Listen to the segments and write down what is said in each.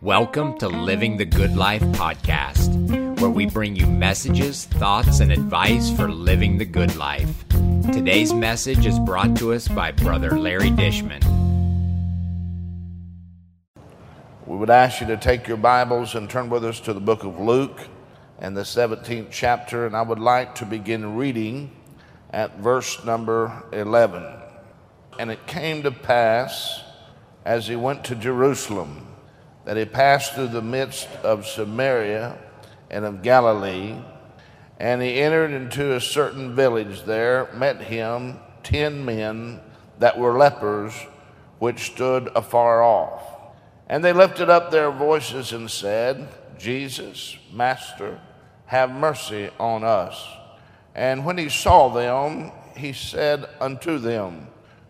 Welcome to Living the Good Life podcast, where we bring you messages, thoughts, and advice for living the good life. Today's message is brought to us by Brother Larry Dishman. We would ask you to take your Bibles and turn with us to the book of Luke and the 17th chapter, and I would like to begin reading at verse number 11. And it came to pass as he went to Jerusalem that he passed through the midst of Samaria and of Galilee, and he entered into a certain village there, met him ten men that were lepers, which stood afar off. And they lifted up their voices and said, Jesus, Master, have mercy on us. And when he saw them, he said unto them,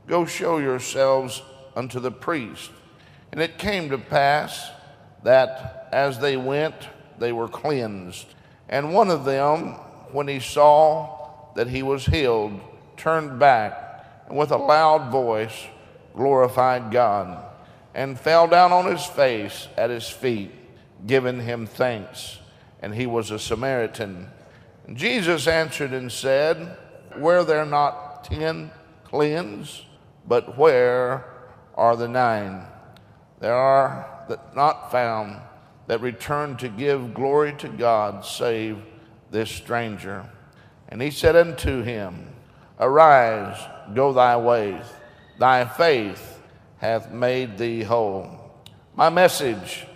Go show yourselves unto the priest. And it came to pass that as they went, they were cleansed. And one of them, when he saw that he was healed, turned back and with a loud voice glorified God and fell down on his face at his feet, giving him thanks. And he was a Samaritan. And Jesus answered and said, Were there not ten cleansed? But where are the nine. There are that not found that return to give glory to God, save this stranger. And he said unto him, Arise, go thy ways, thy faith hath made thee whole. My message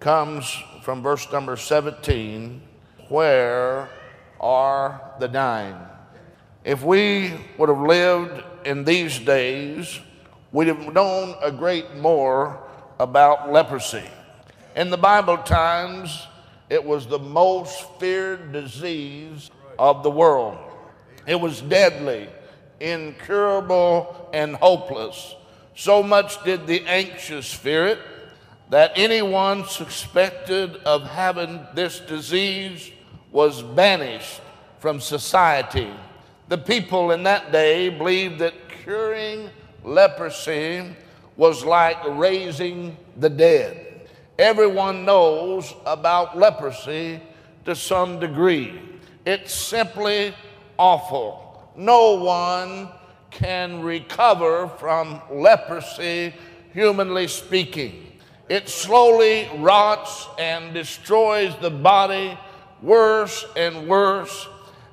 comes from verse number 17 Where are the nine? If we would have lived in these days, we'd have known a great more about leprosy. In the Bible times, it was the most feared disease of the world. It was deadly, incurable, and hopeless. So much did the anxious fear it that anyone suspected of having this disease was banished from society. The people in that day believed that curing leprosy was like raising the dead. Everyone knows about leprosy to some degree. It's simply awful. No one can recover from leprosy, humanly speaking. It slowly rots and destroys the body worse and worse.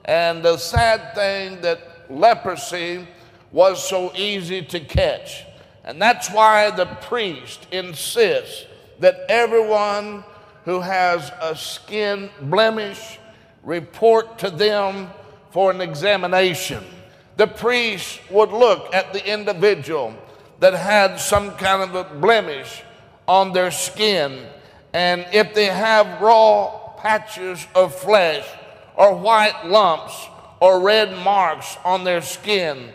And the sad thing that leprosy was so easy to catch. And that's why the priest insists that everyone who has a skin blemish report to them for an examination. The priest would look at the individual that had some kind of a blemish on their skin, and if they have raw patches of flesh or white lumps or red marks on their skin,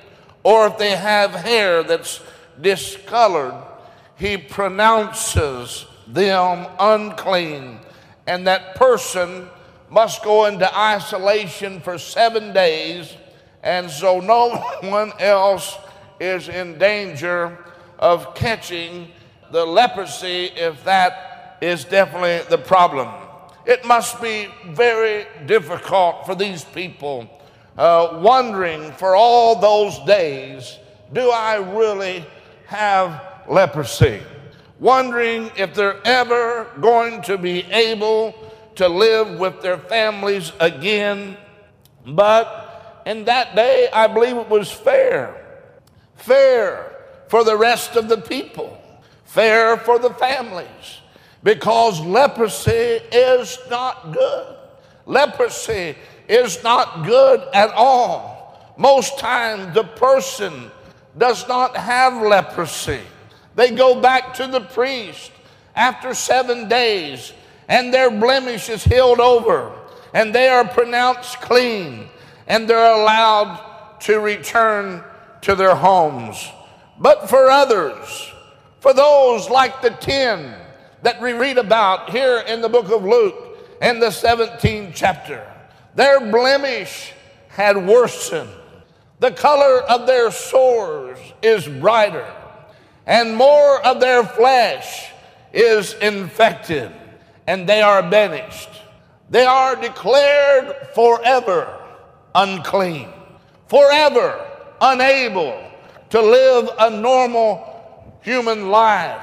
or if they have hair that's discolored, he pronounces them unclean, and that person must go into isolation for seven days, and so no one else is in danger of catching the leprosy if that is definitely the problem. It must be very difficult for these people uh, wondering for all those days do I really have leprosy? Wondering if they're ever going to be able to live with their families again. But in that day, I believe it was fair. Fair for the rest of the people, fair for the families, because leprosy is not good. Leprosy is not good at all. Most times, the person does not have leprosy. They go back to the priest after seven days, and their blemish is healed over, and they are pronounced clean, and they're allowed to return to their homes. But for others, for those like the ten that we read about here in the book of Luke in the 17th chapter, their blemish had worsened. The color of their sores is brighter, and more of their flesh is infected and they are banished. They are declared forever unclean, forever unable to live a normal human life,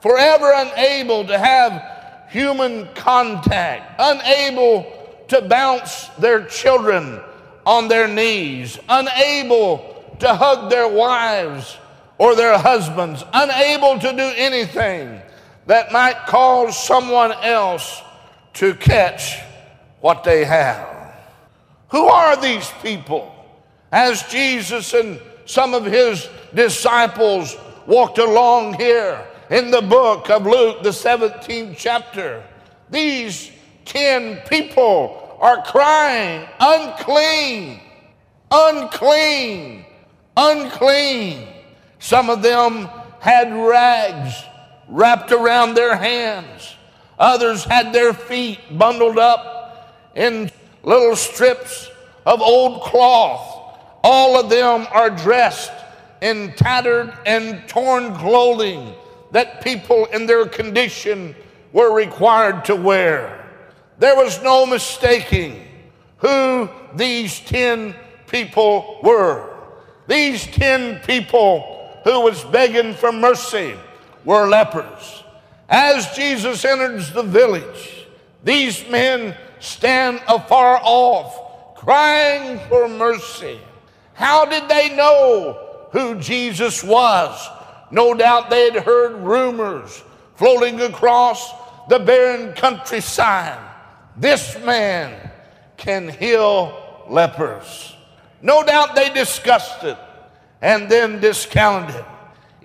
forever unable to have human contact, unable to bounce their children on their knees, unable to hug their wives or their husbands, unable to do anything that might cause someone else to catch what they have. Who are these people? As Jesus and some of his disciples walked along here in the book of Luke, the 17th chapter, these 10 people are crying, unclean, unclean, unclean. Some of them had rags wrapped around their hands. Others had their feet bundled up in little strips of old cloth. All of them are dressed in tattered and torn clothing that people in their condition were required to wear. There was no mistaking who these 10 people were. These 10 people who was begging for mercy were lepers. As Jesus enters the village, these men stand afar off, crying for mercy. How did they know who Jesus was? No doubt they had heard rumors floating across the barren countryside. This man can heal lepers. No doubt they discussed it and then discounted it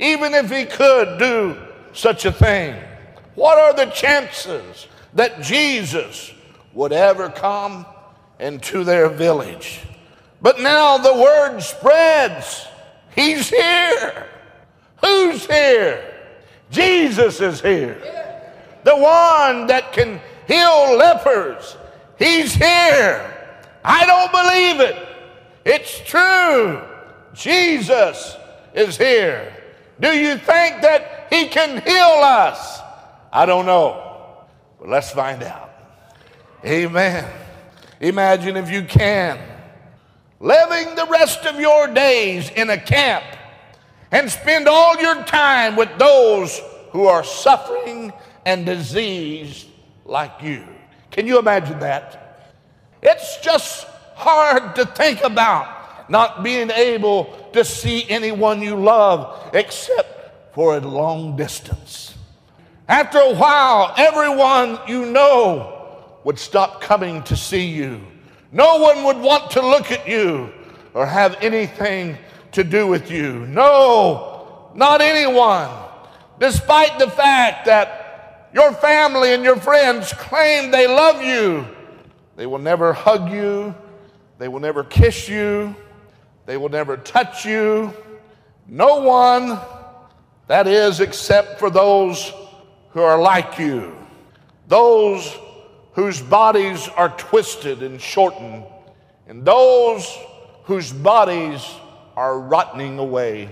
even if he could do such a thing? What are the chances that Jesus would ever come into their village? But now the word spreads. He's here. Who's here? Jesus is here. The one that can heal lepers. He's here. I don't believe it. It's true. Jesus is here. Do you think that He can heal us? I don't know. But let's find out. Amen. Imagine if you can living the rest of your days in a camp and spend all your time with those who are suffering and diseased like you. Can you imagine that? It's just hard to think about not being able to see anyone you love except for a long distance. After a while, everyone you know would stop coming to see you. No one would want to look at you or have anything to do with you. No, not anyone. Despite the fact that your family and your friends claim they love you, they will never hug you, they will never kiss you, they will never touch you. No one, that is, except for those who are like you, those whose bodies are twisted and shortened, and those whose bodies are rotting away.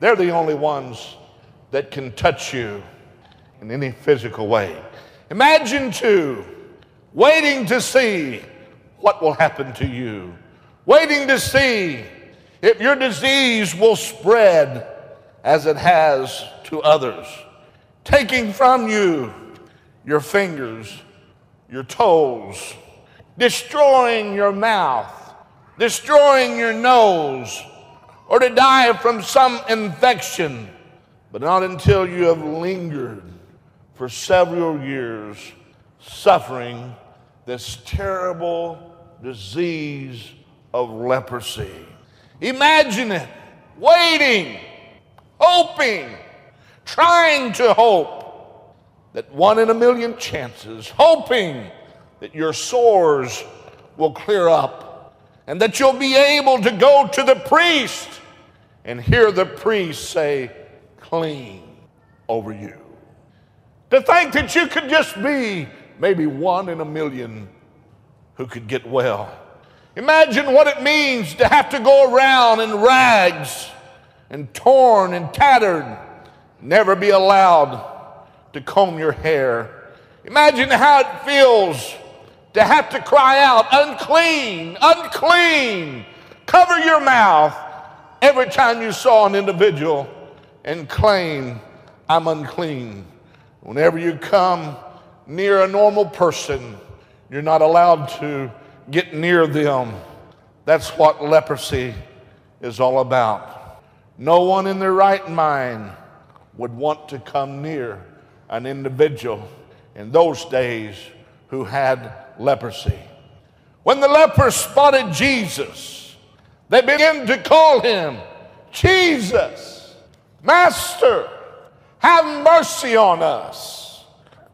They're the only ones that can touch you in any physical way. Imagine, too, waiting to see what will happen to you, waiting to see if your disease will spread as it has to others, taking from you your fingers, your toes, destroying your mouth, destroying your nose, or to die from some infection, but not until you have lingered for several years suffering this terrible disease of leprosy. Imagine it, waiting, hoping, trying to hope that one in a million chances, hoping that your sores will clear up and that you'll be able to go to the priest and hear the priest say, clean over you. To think that you could just be maybe one in a million who could get well. Imagine what it means to have to go around in rags and torn and tattered, never be allowed to comb your hair. Imagine how it feels to have to cry out, unclean, unclean. Cover your mouth every time you saw an individual and claim, I'm unclean. Whenever you come near a normal person, you're not allowed to get near them. That's what leprosy is all about. No one in their right mind would want to come near an individual in those days who had leprosy. When the lepers spotted Jesus, they began to call him Jesus, Master, have mercy on us.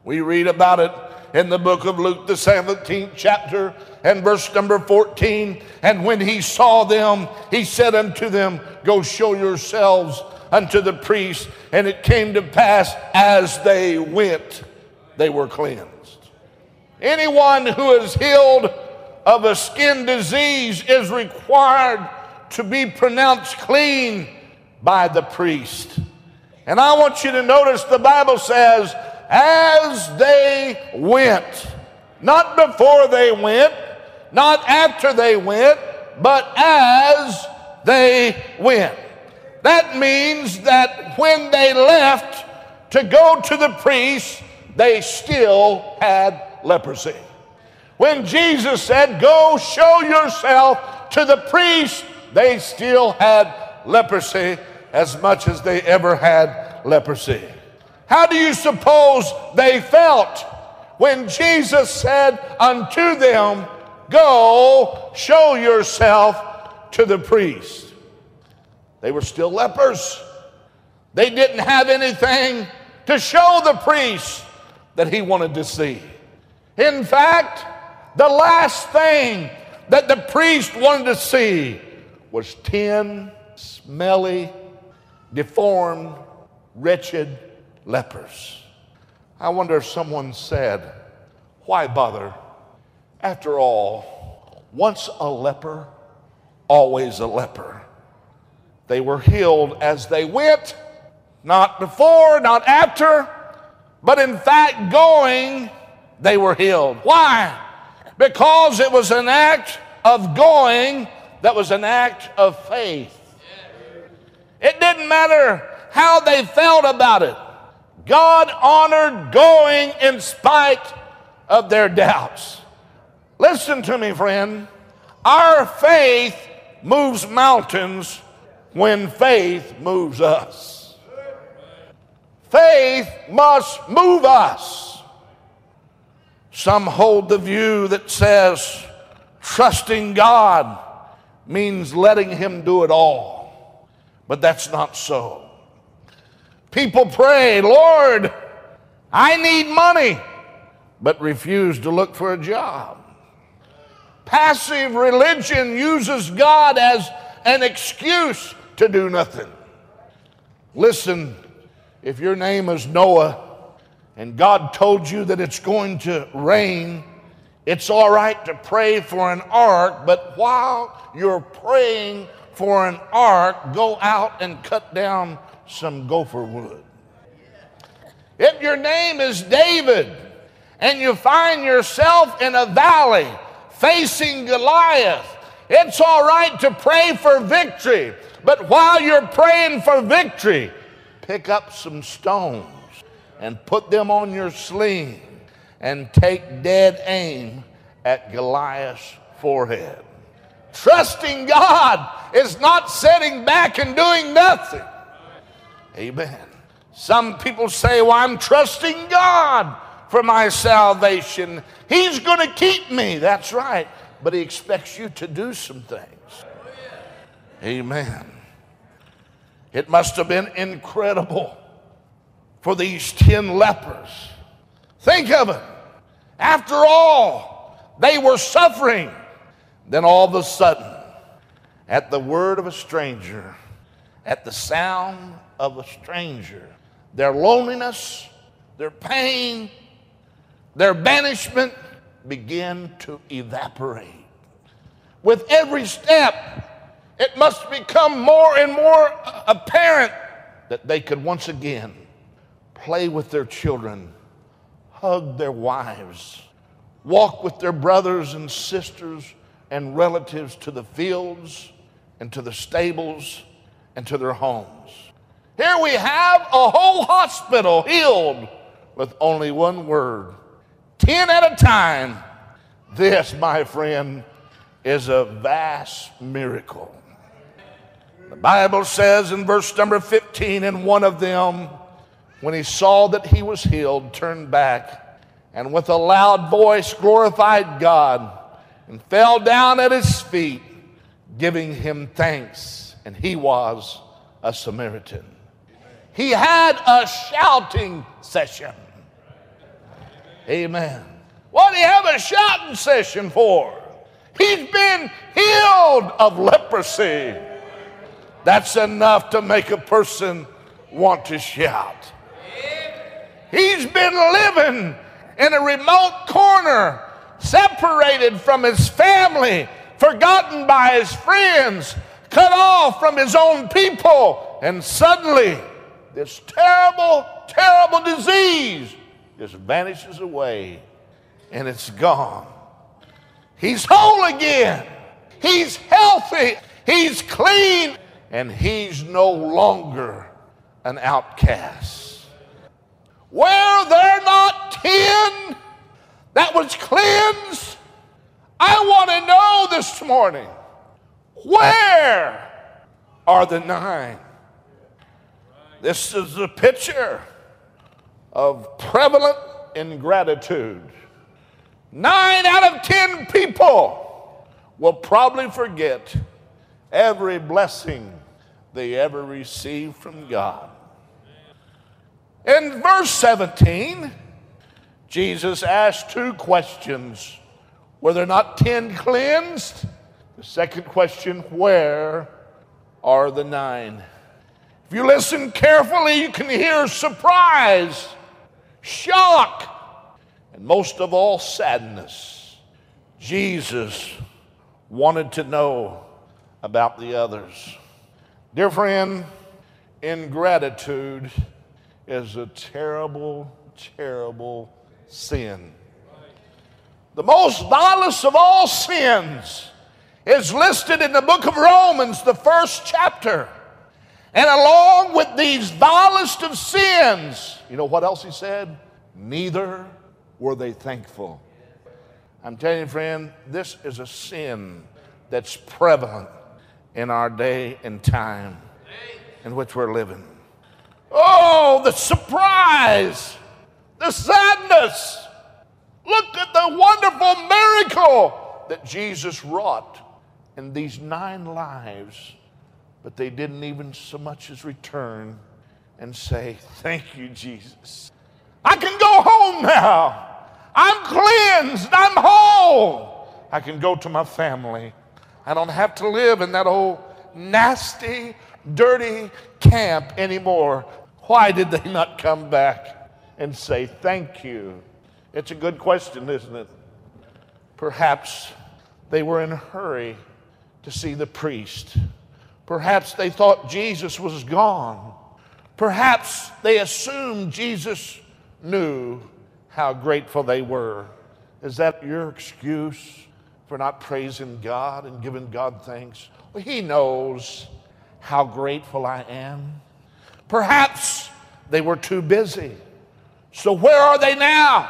We read about it in the book of Luke, the 17th chapter, and verse number 14. And when he saw them, he said unto them, Go show yourselves unto the priest. And it came to pass as they went, they were cleansed. Anyone who is healed of a skin disease is required to be pronounced clean by the priest. And I want you to notice the Bible says, as they went, not before they went, not after they went, but as they went. That means that when they left to go to the priest, they still had leprosy. When Jesus said, Go show yourself to the priest, they still had leprosy as much as they ever had leprosy. How do you suppose they felt when Jesus said unto them, Go show yourself to the priest? They were still lepers. They didn't have anything to show the priest that he wanted to see. In fact, the last thing that the priest wanted to see was ten smelly, deformed, wretched lepers. I wonder if someone said, Why bother? After all, once a leper, always a leper. They were healed as they went, not before, not after, but in fact, going, they were healed. Why? Because it was an act of going that was an act of faith. It didn't matter how they felt about it. God honored going in spite of their doubts. Listen to me, friend. Our faith moves mountains when faith moves us. Faith must move us. Some hold the view that says trusting God means letting Him do it all. But that's not so. People pray, Lord, I need money, but refuse to look for a job. Passive religion uses God as an excuse to do nothing. Listen, if your name is Noah and God told you that it's going to rain, it's all right to pray for an ark, but while you're praying for an ark, go out and cut down some gopher wood. If your name is David and you find yourself in a valley facing Goliath, it's all right to pray for victory. But while you're praying for victory, pick up some stones and put them on your sling and take dead aim at Goliath's forehead. Trusting God is not sitting back and doing nothing. Amen. Some people say, Well, I'm trusting God for my salvation. He's going to keep me. That's right. But He expects you to do some things. Amen. It must have been incredible for these 10 lepers. Think of it. After all, they were suffering. Then all of a sudden, at the word of a stranger, at the sound of a stranger, their loneliness, their pain, their banishment begin to evaporate. With every step, it must become more and more apparent that they could once again play with their children, hug their wives, walk with their brothers and sisters and relatives to the fields and to the stables and to their homes. Here we have a whole hospital healed with only one word 10 at a time. This, my friend, is a vast miracle. The Bible says in verse number 15, and one of them, when he saw that he was healed, turned back and with a loud voice glorified God and fell down at his feet, giving him thanks. And he was a Samaritan. He had a shouting session. Amen. What do you have a shouting session for? He's been healed of leprosy. That's enough to make a person want to shout. He's been living in a remote corner, separated from his family, forgotten by his friends, cut off from his own people, and suddenly this terrible, terrible disease just vanishes away and it's gone. He's whole again. He's healthy. He's clean. And he's no longer an outcast. Were there not ten that was cleansed? I want to know this morning where are the nine? This is a picture of prevalent ingratitude. Nine out of ten people will probably forget every blessing they ever received from God. In verse 17, Jesus asked two questions Were there not ten cleansed? The second question, Where are the nine? If you listen carefully, you can hear surprise, shock, and most of all, sadness. Jesus wanted to know about the others. Dear friend, ingratitude is a terrible, terrible sin. The most vilest of all sins is listed in the book of Romans, the first chapter. And along with these vilest of sins, you know what else he said? Neither were they thankful. I'm telling you, friend, this is a sin that's prevalent in our day and time in which we're living. Oh, the surprise, the sadness. Look at the wonderful miracle that Jesus wrought in these nine lives, but they didn't even so much as return and say, Thank you, Jesus. I can go home now. I'm cleansed. I'm whole. I can go to my family. I don't have to live in that old nasty, dirty camp anymore. Why did they not come back and say thank you? It's a good question, isn't it? Perhaps they were in a hurry to see the priest. Perhaps they thought Jesus was gone. Perhaps they assumed Jesus knew how grateful they were. Is that your excuse for not praising God and giving God thanks? Well, He knows how grateful I am. Perhaps they were too busy. So, where are they now?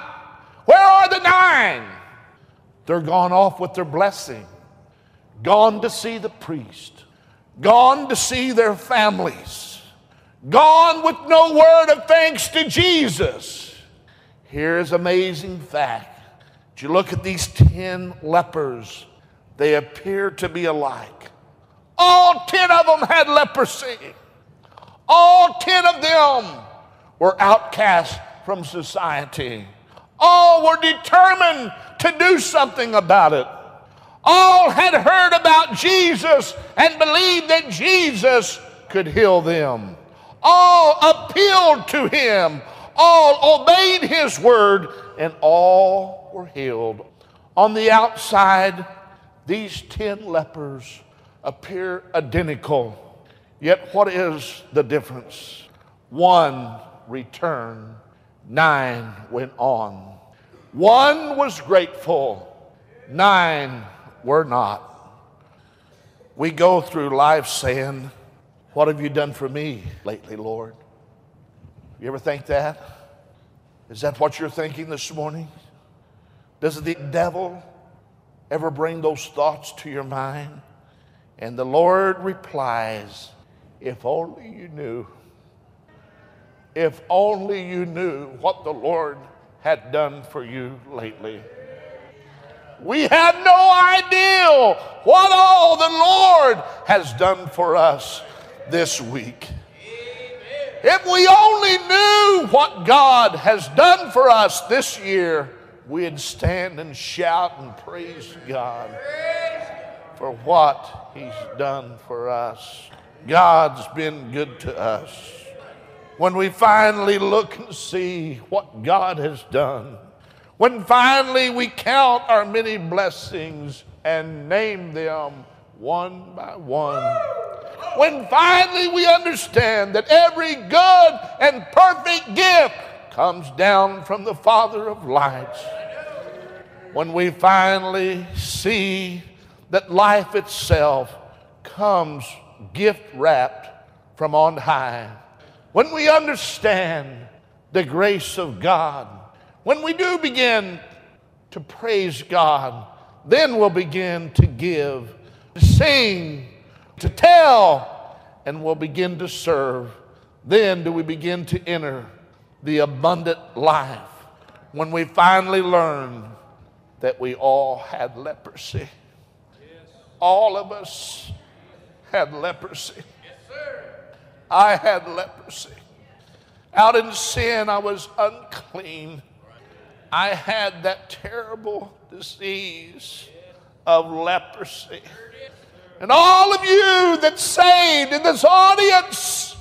Where are the nine? They're gone off with their blessing, gone to see the priest, gone to see their families, gone with no word of thanks to Jesus. Here's amazing fact. Did you look at these 10 lepers? They appear to be alike. All 10 of them had leprosy. All 10 of them were outcast from society. All were determined to do something about it. All had heard about Jesus and believed that Jesus could heal them. All appealed to him all obeyed his word, and all were healed. On the outside, these ten lepers appear identical. Yet, what is the difference? One returned, nine went on. One was grateful, nine were not. We go through life saying, What have you done for me lately, Lord? You ever think that? Is that what you're thinking this morning? Does the devil ever bring those thoughts to your mind? And the Lord replies, If only you knew, if only you knew what the Lord had done for you lately. We have no idea what all the Lord has done for us this week. If we only knew what God has done for us this year, we'd stand and shout and praise God for what He's done for us. God's been good to us. When we finally look and see what God has done, when finally we count our many blessings and name them one by one when finally we understand that every good and perfect gift comes down from the Father of lights, when we finally see that life itself comes gift wrapped from on high, when we understand the grace of God, when we do begin to praise God, then we'll begin to give, to sing, to tell, and we'll begin to serve. Then do we begin to enter the abundant life when we finally learn that we all had leprosy. All of us had leprosy. I had leprosy. Out in sin, I was unclean. I had that terrible disease of leprosy. And all of you that saved in this audience,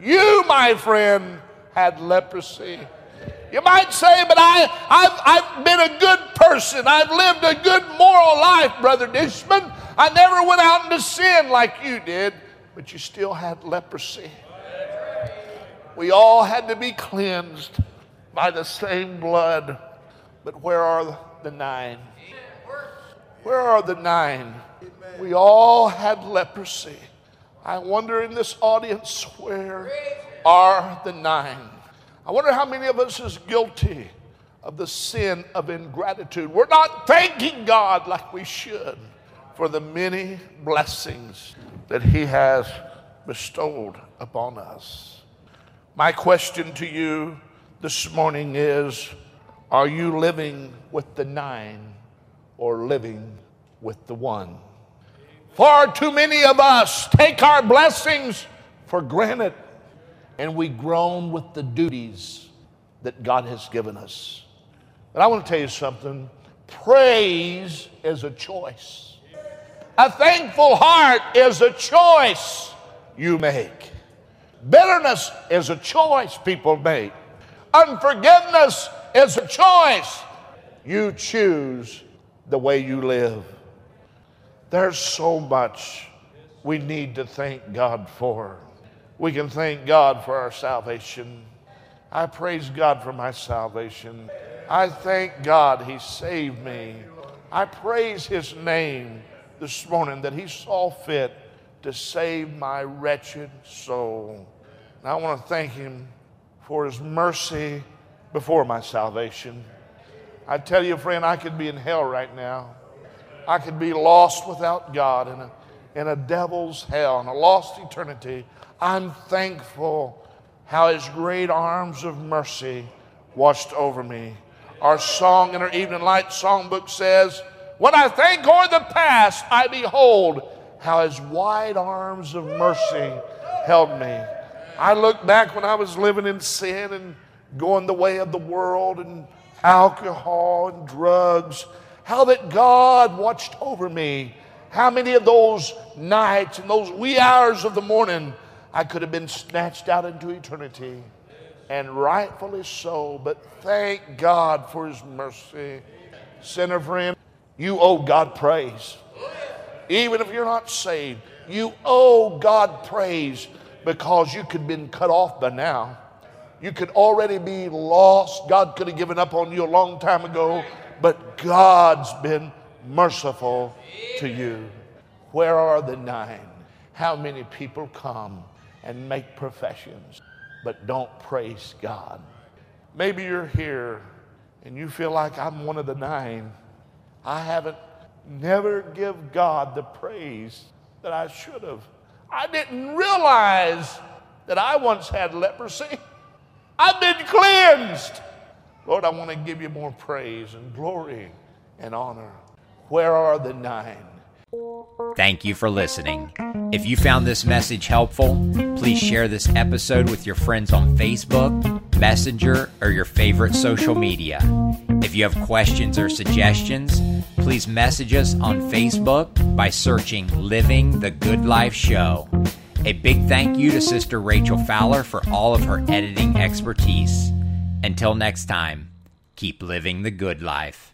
you, my friend, had leprosy. You might say, but I, I've, I've been a good person. I've lived a good moral life, Brother Dishman. I never went out into sin like you did, but you still had leprosy. We all had to be cleansed by the same blood. But where are the nine? Where are the nine? We all had leprosy. I wonder in this audience, where are the nine? I wonder how many of us is guilty of the sin of ingratitude. We're not thanking God like we should for the many blessings that He has bestowed upon us. My question to you this morning is Are you living with the nine or living with the one? Far too many of us take our blessings for granted and we groan with the duties that God has given us. But I want to tell you something praise is a choice. A thankful heart is a choice you make. Bitterness is a choice people make. Unforgiveness is a choice. You choose the way you live. There's so much we need to thank God for. We can thank God for our salvation. I praise God for my salvation. I thank God He saved me. I praise His name this morning that He saw fit to save my wretched soul. And I want to thank Him for His mercy before my salvation. I tell you, friend, I could be in hell right now. I could be lost without God in a, in a devil's hell, in a lost eternity. I'm thankful how his great arms of mercy watched over me. Our song in our evening light songbook says, When I think o'er the past, I behold how his wide arms of mercy held me. I look back when I was living in sin and going the way of the world and alcohol and drugs how that God watched over me. How many of those nights and those wee hours of the morning I could have been snatched out into eternity. And rightfully so, but thank God for His mercy. Sinner friend, you owe God praise. Even if you're not saved, you owe God praise because you could have been cut off by now. You could already be lost. God could have given up on you a long time ago, but God's been merciful to you. Where are the nine? How many people come and make professions but don't praise God? Maybe you're here and you feel like I'm one of the nine. I haven't never give God the praise that I should have. I didn't realize that I once had leprosy. I've been cleansed. Lord, I want to give you more praise and glory and honor. Where are the nine? Thank you for listening. If you found this message helpful, please share this episode with your friends on Facebook, Messenger, or your favorite social media. If you have questions or suggestions, please message us on Facebook by searching Living the Good Life Show. A big thank you to Sister Rachel Fowler for all of her editing expertise. Until next time, keep living the good life.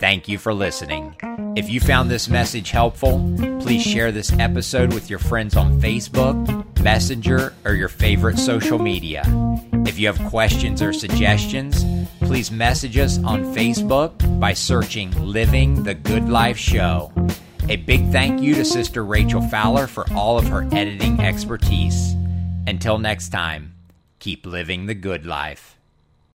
Thank you for listening. If you found this message helpful, please share this episode with your friends on Facebook, Messenger, or your favorite social media. If you have questions or suggestions, please message us on Facebook by searching Living the Good Life Show. A big thank you to Sister Rachel Fowler for all of her editing expertise. Until next time, keep living the good life.